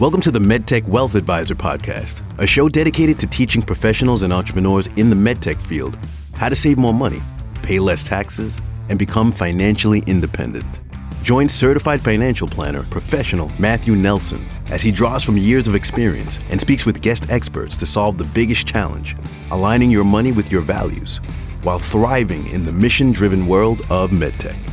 Welcome to the MedTech Wealth Advisor Podcast, a show dedicated to teaching professionals and entrepreneurs in the medtech field how to save more money, pay less taxes, and become financially independent. Join certified financial planner, professional Matthew Nelson, as he draws from years of experience and speaks with guest experts to solve the biggest challenge aligning your money with your values while thriving in the mission driven world of medtech.